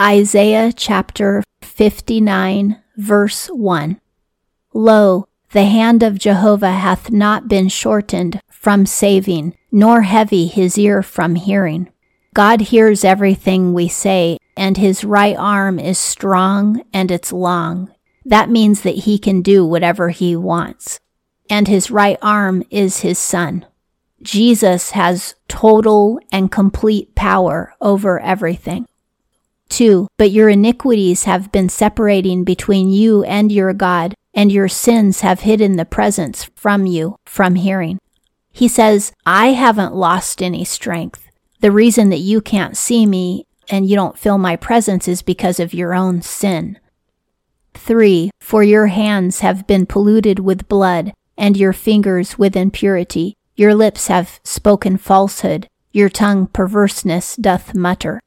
Isaiah chapter 59, verse 1. Lo, the hand of Jehovah hath not been shortened from saving, nor heavy his ear from hearing. God hears everything we say, and his right arm is strong and it's long. That means that he can do whatever he wants. And his right arm is his son. Jesus has total and complete power over everything. 2. But your iniquities have been separating between you and your God, and your sins have hidden the presence from you from hearing. He says, I haven't lost any strength. The reason that you can't see me and you don't feel my presence is because of your own sin. 3. For your hands have been polluted with blood, and your fingers with impurity. Your lips have spoken falsehood, your tongue perverseness doth mutter.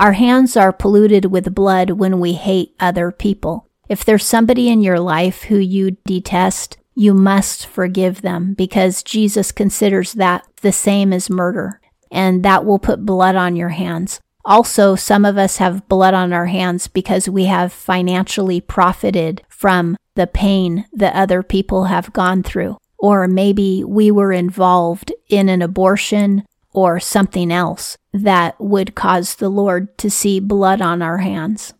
Our hands are polluted with blood when we hate other people. If there's somebody in your life who you detest, you must forgive them because Jesus considers that the same as murder, and that will put blood on your hands. Also, some of us have blood on our hands because we have financially profited from the pain that other people have gone through. Or maybe we were involved in an abortion or something else that would cause the Lord to see blood on our hands.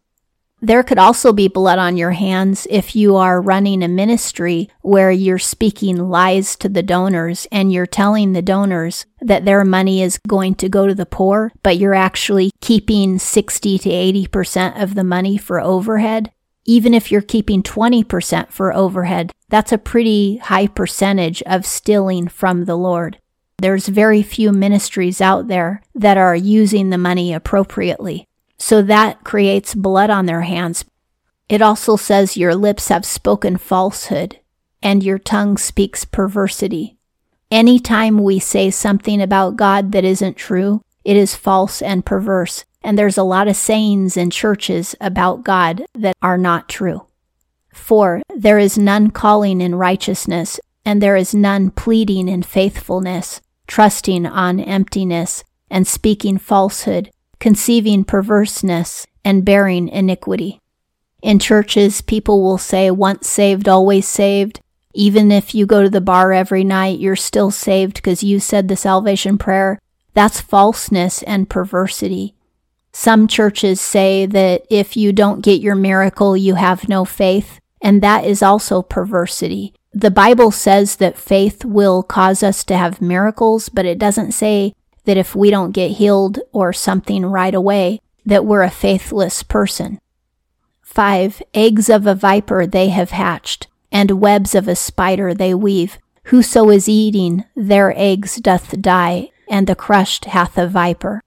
There could also be blood on your hands if you are running a ministry where you're speaking lies to the donors and you're telling the donors that their money is going to go to the poor, but you're actually keeping 60 to 80% of the money for overhead. Even if you're keeping 20% for overhead, that's a pretty high percentage of stealing from the Lord. There's very few ministries out there that are using the money appropriately. So that creates blood on their hands. It also says your lips have spoken falsehood and your tongue speaks perversity. Anytime we say something about God that isn't true, it is false and perverse. And there's a lot of sayings in churches about God that are not true. 4. There is none calling in righteousness, and there is none pleading in faithfulness, trusting on emptiness, and speaking falsehood, conceiving perverseness, and bearing iniquity. In churches, people will say, once saved, always saved. Even if you go to the bar every night, you're still saved because you said the salvation prayer. That's falseness and perversity. Some churches say that if you don't get your miracle, you have no faith, and that is also perversity. The Bible says that faith will cause us to have miracles, but it doesn't say that if we don't get healed or something right away, that we're a faithless person. 5. Eggs of a viper they have hatched, and webs of a spider they weave. Whoso is eating their eggs doth die, and the crushed hath a viper.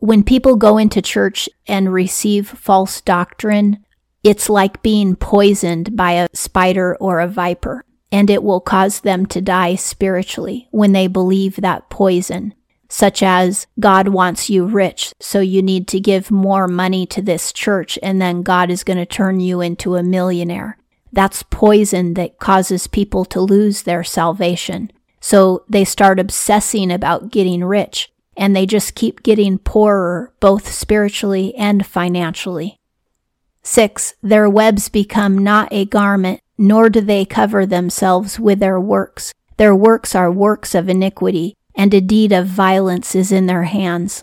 When people go into church and receive false doctrine, it's like being poisoned by a spider or a viper, and it will cause them to die spiritually when they believe that poison such as God wants you rich, so you need to give more money to this church, and then God is going to turn you into a millionaire. That's poison that causes people to lose their salvation. So they start obsessing about getting rich, and they just keep getting poorer, both spiritually and financially. 6. Their webs become not a garment, nor do they cover themselves with their works. Their works are works of iniquity and a deed of violence is in their hands.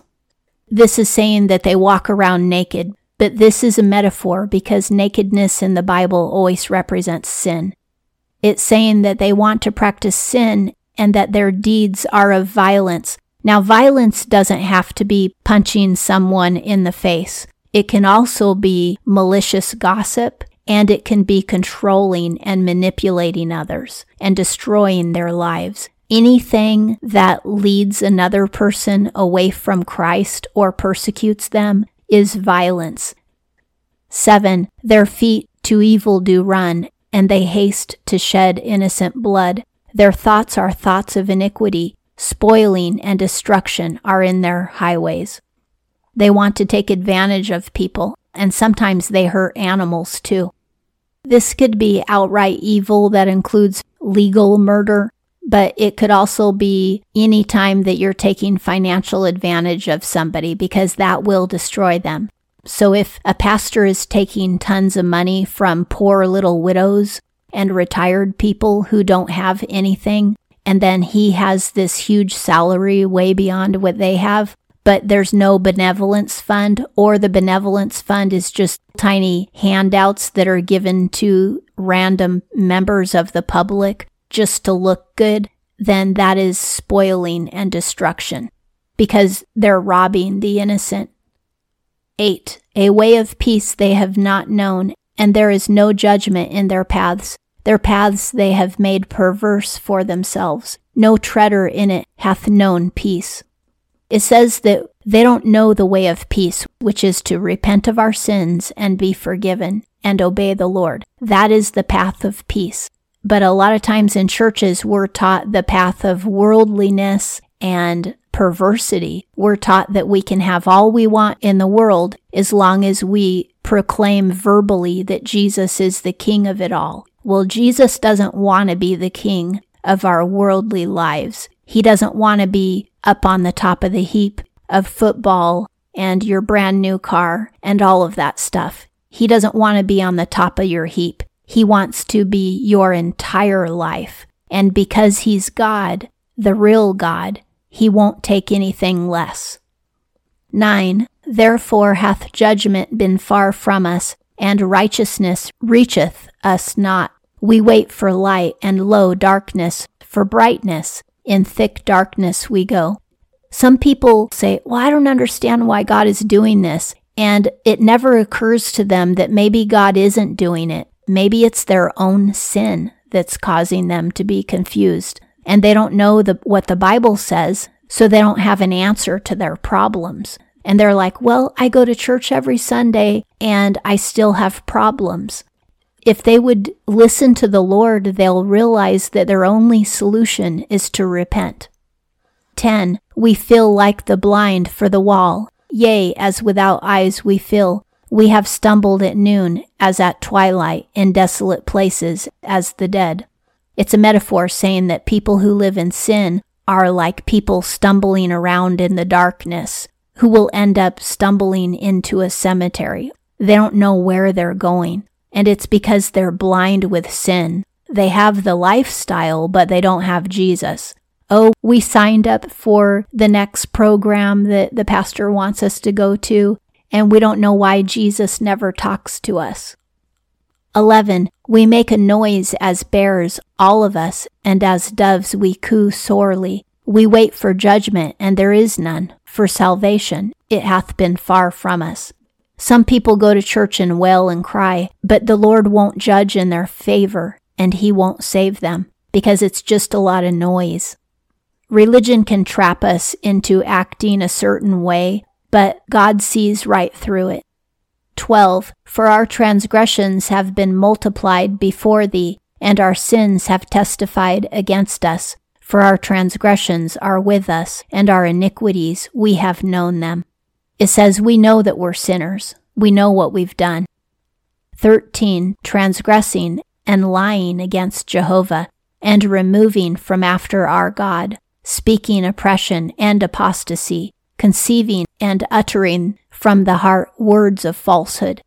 This is saying that they walk around naked, but this is a metaphor because nakedness in the Bible always represents sin. It's saying that they want to practice sin and that their deeds are of violence. Now, violence doesn't have to be punching someone in the face. It can also be malicious gossip and it can be controlling and manipulating others and destroying their lives. Anything that leads another person away from Christ or persecutes them is violence. 7. Their feet to evil do run, and they haste to shed innocent blood. Their thoughts are thoughts of iniquity, spoiling and destruction are in their highways. They want to take advantage of people, and sometimes they hurt animals too. This could be outright evil that includes legal murder, but it could also be any time that you're taking financial advantage of somebody because that will destroy them. So if a pastor is taking tons of money from poor little widows and retired people who don't have anything, and then he has this huge salary way beyond what they have, but there's no benevolence fund, or the benevolence fund is just tiny handouts that are given to random members of the public just to look good, then that is spoiling and destruction because they're robbing the innocent. 8. A way of peace they have not known, and there is no judgment in their paths. Their paths they have made perverse for themselves. No treader in it hath known peace. It says that they don't know the way of peace, which is to repent of our sins and be forgiven and obey the Lord. That is the path of peace. But a lot of times in churches, we're taught the path of worldliness and perversity. We're taught that we can have all we want in the world as long as we proclaim verbally that Jesus is the king of it all. Well, Jesus doesn't want to be the king of our worldly lives. He doesn't want to be up on the top of the heap of football and your brand new car and all of that stuff. He doesn't want to be on the top of your heap. He wants to be your entire life. And because He's God, the real God, He won't take anything less. 9. Therefore hath judgment been far from us, and righteousness reacheth us not. We wait for light, and lo, darkness, for brightness. In thick darkness we go. Some people say, Well, I don't understand why God is doing this. And it never occurs to them that maybe God isn't doing it. Maybe it's their own sin that's causing them to be confused. And they don't know the, what the Bible says, so they don't have an answer to their problems. And they're like, well, I go to church every Sunday and I still have problems. If they would listen to the Lord, they'll realize that their only solution is to repent. 10. We feel like the blind for the wall. Yea, as without eyes we feel. We have stumbled at noon, as at twilight, in desolate places, as the dead. It's a metaphor saying that people who live in sin are like people stumbling around in the darkness, who will end up stumbling into a cemetery. They don't know where they're going, and it's because they're blind with sin. They have the lifestyle, but they don't have Jesus. Oh, we signed up for the next program that the pastor wants us to go to, and we don't know why Jesus never talks to us. 11. We make a noise as bears, all of us, and as doves we coo sorely. We wait for judgment, and there is none. For salvation, it hath been far from us. Some people go to church and wail and cry, but the Lord won't judge in their favor, and He won't save them, because it's just a lot of noise. Religion can trap us into acting a certain way, but God sees right through it. 12. For our transgressions have been multiplied before thee, and our sins have testified against us. For our transgressions are with us, and our iniquities we have known them. It says we know that we're sinners. We know what we've done. 13. Transgressing and lying against Jehovah, and removing from after our God speaking oppression and apostasy, conceiving and uttering from the heart words of falsehood.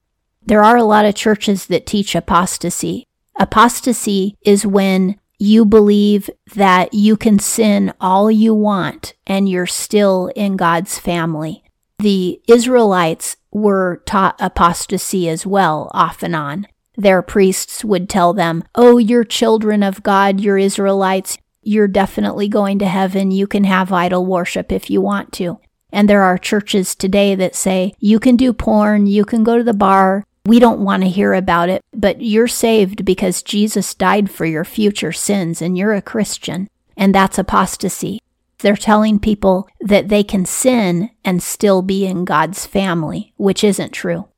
There are a lot of churches that teach apostasy. Apostasy is when you believe that you can sin all you want and you're still in God's family. The Israelites were taught apostasy as well, off and on. Their priests would tell them, Oh, you're children of God, you're Israelites, you're definitely going to heaven. You can have idol worship if you want to. And there are churches today that say you can do porn, you can go to the bar. We don't want to hear about it, but you're saved because Jesus died for your future sins and you're a Christian. And that's apostasy. They're telling people that they can sin and still be in God's family, which isn't true.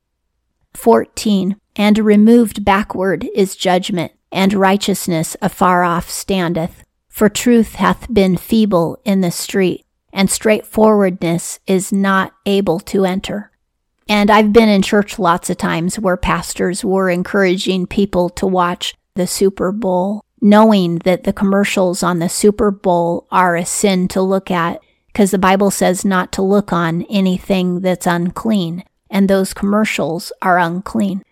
14. And removed backward is judgment, and righteousness afar off standeth. For truth hath been feeble in the street, and straightforwardness is not able to enter. And I've been in church lots of times where pastors were encouraging people to watch the Super Bowl, knowing that the commercials on the Super Bowl are a sin to look at, because the Bible says not to look on anything that's unclean. and those commercials are unclean.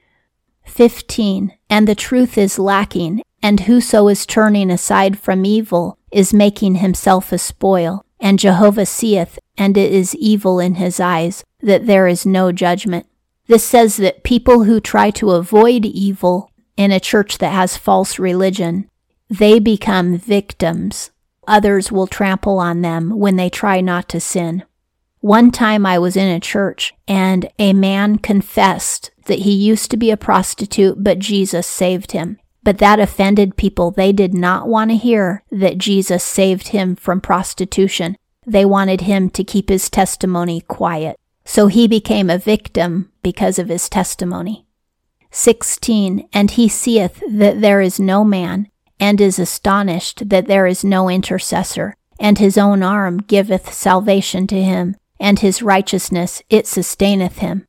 15. And the truth is lacking, and whoso is turning aside from evil is making himself a spoil. And Jehovah seeth, and it is evil in his eyes, that there is no judgment. This says that people who try to avoid evil in a church that has false religion, they become victims. Others will trample on them when they try not to sin. One time I was in a church and a man confessed that he used to be a prostitute, but Jesus saved him. But that offended people. They did not want to hear that Jesus saved him from prostitution. They wanted him to keep his testimony quiet. So he became a victim because of his testimony. 16. And he seeth that there is no man, and is astonished that there is no intercessor, and his own arm giveth salvation to him, and his righteousness it sustaineth him.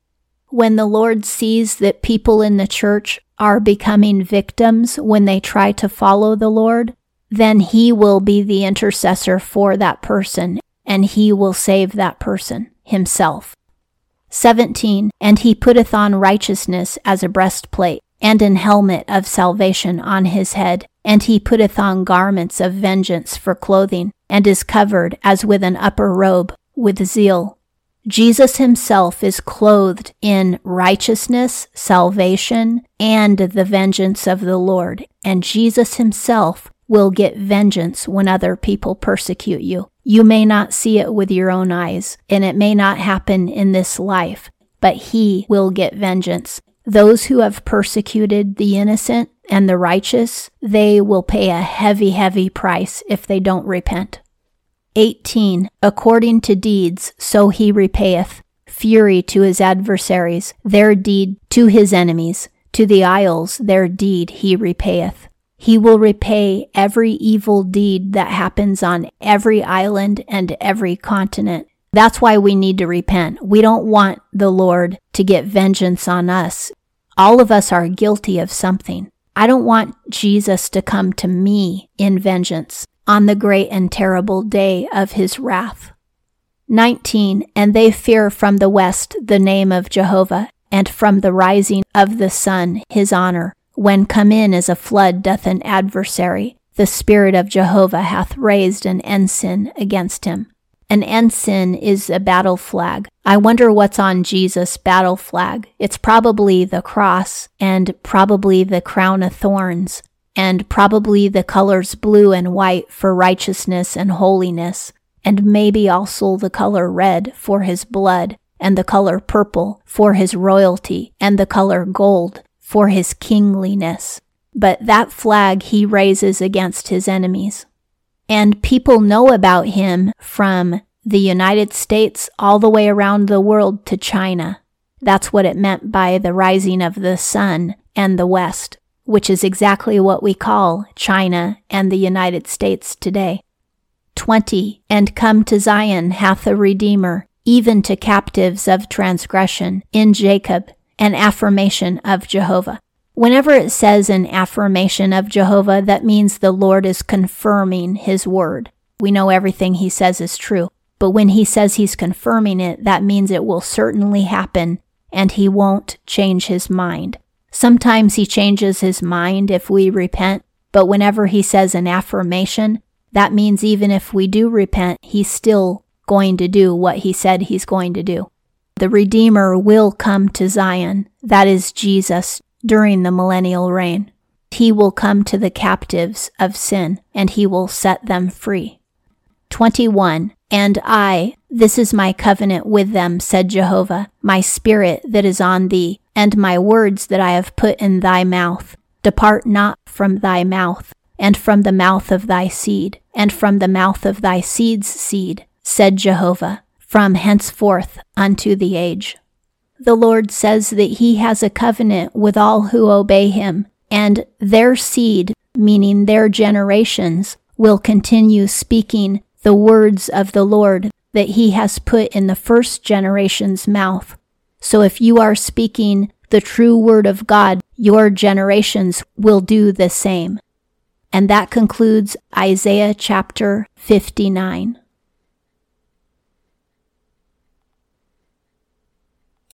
When the Lord sees that people in the church are becoming victims when they try to follow the Lord, then he will be the intercessor for that person and he will save that person himself. 17. And he putteth on righteousness as a breastplate, and an helmet of salvation on his head, and he putteth on garments of vengeance for clothing, and is covered as with an upper robe with zeal. Jesus himself is clothed in righteousness, salvation, and the vengeance of the Lord. And Jesus himself will get vengeance when other people persecute you. You may not see it with your own eyes, and it may not happen in this life, but he will get vengeance. Those who have persecuted the innocent and the righteous, they will pay a heavy, heavy price if they don't repent. 18. According to deeds, so he repayeth. Fury to his adversaries, their deed to his enemies. To the isles, their deed he repayeth. He will repay every evil deed that happens on every island and every continent. That's why we need to repent. We don't want the Lord to get vengeance on us. All of us are guilty of something. I don't want Jesus to come to me in vengeance on the great and terrible day of his wrath. 19. And they fear from the west the name of Jehovah, and from the rising of the sun his honor. When come in as a flood doth an adversary, the Spirit of Jehovah hath raised an ensign against him. An ensign is a battle flag. I wonder what's on Jesus' battle flag. It's probably the cross and probably the crown of thorns and probably the colors blue and white for righteousness and holiness, and maybe also the color red for his blood, and the color purple for his royalty, and the color gold for his kingliness. But that flag he raises against his enemies. And people know about him from the United States all the way around the world to China. That's what it meant by the rising of the sun and the west which is exactly what we call China and the United States today. 20. And come to Zion hath a Redeemer, even to captives of transgression, in Jacob, an affirmation of Jehovah. Whenever it says an affirmation of Jehovah, that means the Lord is confirming his word. We know everything he says is true. But when he says he's confirming it, that means it will certainly happen and he won't change his mind. Sometimes he changes his mind if we repent, but whenever he says an affirmation, that means even if we do repent, he's still going to do what he said he's going to do. The Redeemer will come to Zion, that is Jesus, during the millennial reign. He will come to the captives of sin, and he will set them free. 21. And I, this is my covenant with them, said Jehovah, my spirit that is on thee, and my words that I have put in thy mouth. Depart not from thy mouth, and from the mouth of thy seed, and from the mouth of thy seed's seed, said Jehovah, from henceforth unto the age. The Lord says that he has a covenant with all who obey him, and their seed, meaning their generations, will continue speaking the words of the Lord that he has put in the first generation's mouth so if you are speaking the true word of God, your generations will do the same. And that concludes Isaiah chapter 59.